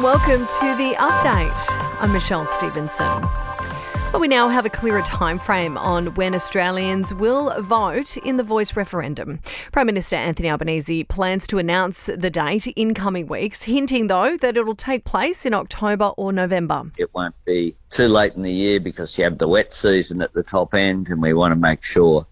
and welcome to the update. I'm Michelle Stevenson. Well, we now have a clearer time frame on when Australians will vote in the voice referendum. Prime Minister Anthony Albanese plans to announce the date in coming weeks, hinting though that it'll take place in October or November. It won't be too late in the year because you have the wet season at the top end, and we want to make sure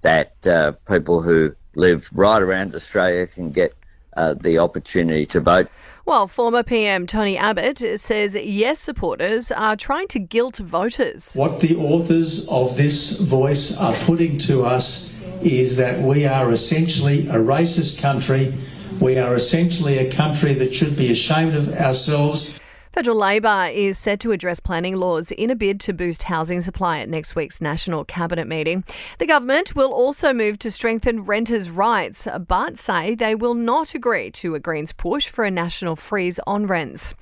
that uh, people who live right around Australia can get uh, the opportunity to vote. Well, former PM Tony Abbott says yes supporters are trying to guilt voters. What the authors of this voice are putting to us is that we are essentially a racist country. We are essentially a country that should be ashamed of ourselves. Federal Labor is set to address planning laws in a bid to boost housing supply at next week's National Cabinet meeting. The government will also move to strengthen renters' rights, but say they will not agree to a Greens push for a national freeze on rents.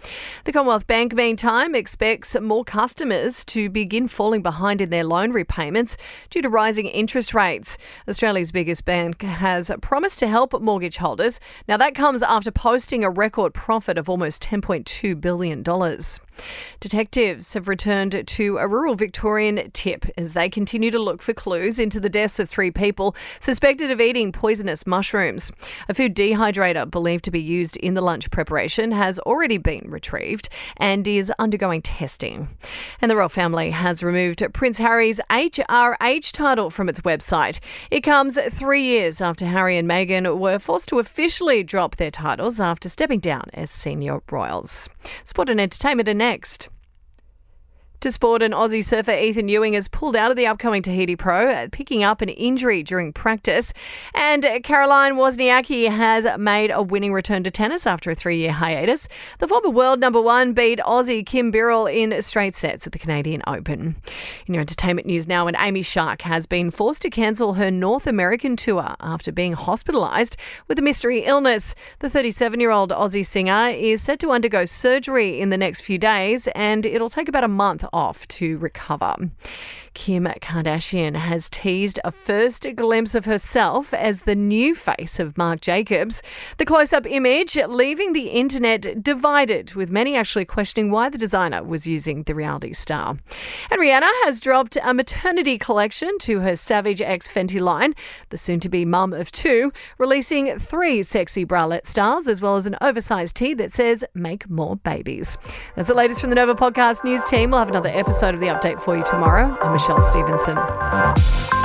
The Commonwealth Bank, meantime, expects more customers to begin falling behind in their loan repayments due to rising interest rates. Australia's biggest bank has promised to help mortgage holders. Now, that comes after posting a record profit of almost $10.2 billion. Detectives have returned to a rural Victorian tip as they continue to look for clues into the deaths of three people suspected of eating poisonous mushrooms. A food dehydrator believed to be used in the lunch preparation has already been retrieved and is undergoing testing. And the royal family has removed Prince Harry's HRH title from its website. It comes three years after Harry and Meghan were forced to officially drop their titles after stepping down as senior royals. Sport and entertainment are next. To sport, an Aussie surfer Ethan Ewing has pulled out of the upcoming Tahiti Pro, uh, picking up an injury during practice. And Caroline Wozniacki has made a winning return to tennis after a three-year hiatus. The former world number one beat Aussie Kim Birrell in straight sets at the Canadian Open. In your entertainment news now, and Amy Shark has been forced to cancel her North American tour after being hospitalised with a mystery illness. The 37-year-old Aussie singer is set to undergo surgery in the next few days, and it'll take about a month off to recover. Kim Kardashian has teased a first glimpse of herself as the new face of Marc Jacobs. The close up image leaving the internet divided, with many actually questioning why the designer was using the reality star. And Rihanna has dropped a maternity collection to her Savage X Fenty line, the soon to be mum of two, releasing three sexy bralette styles as well as an oversized tee that says, Make more babies. That's the latest from the Nova Podcast News team. We'll have another episode of the update for you tomorrow. I'm Michelle Stevenson.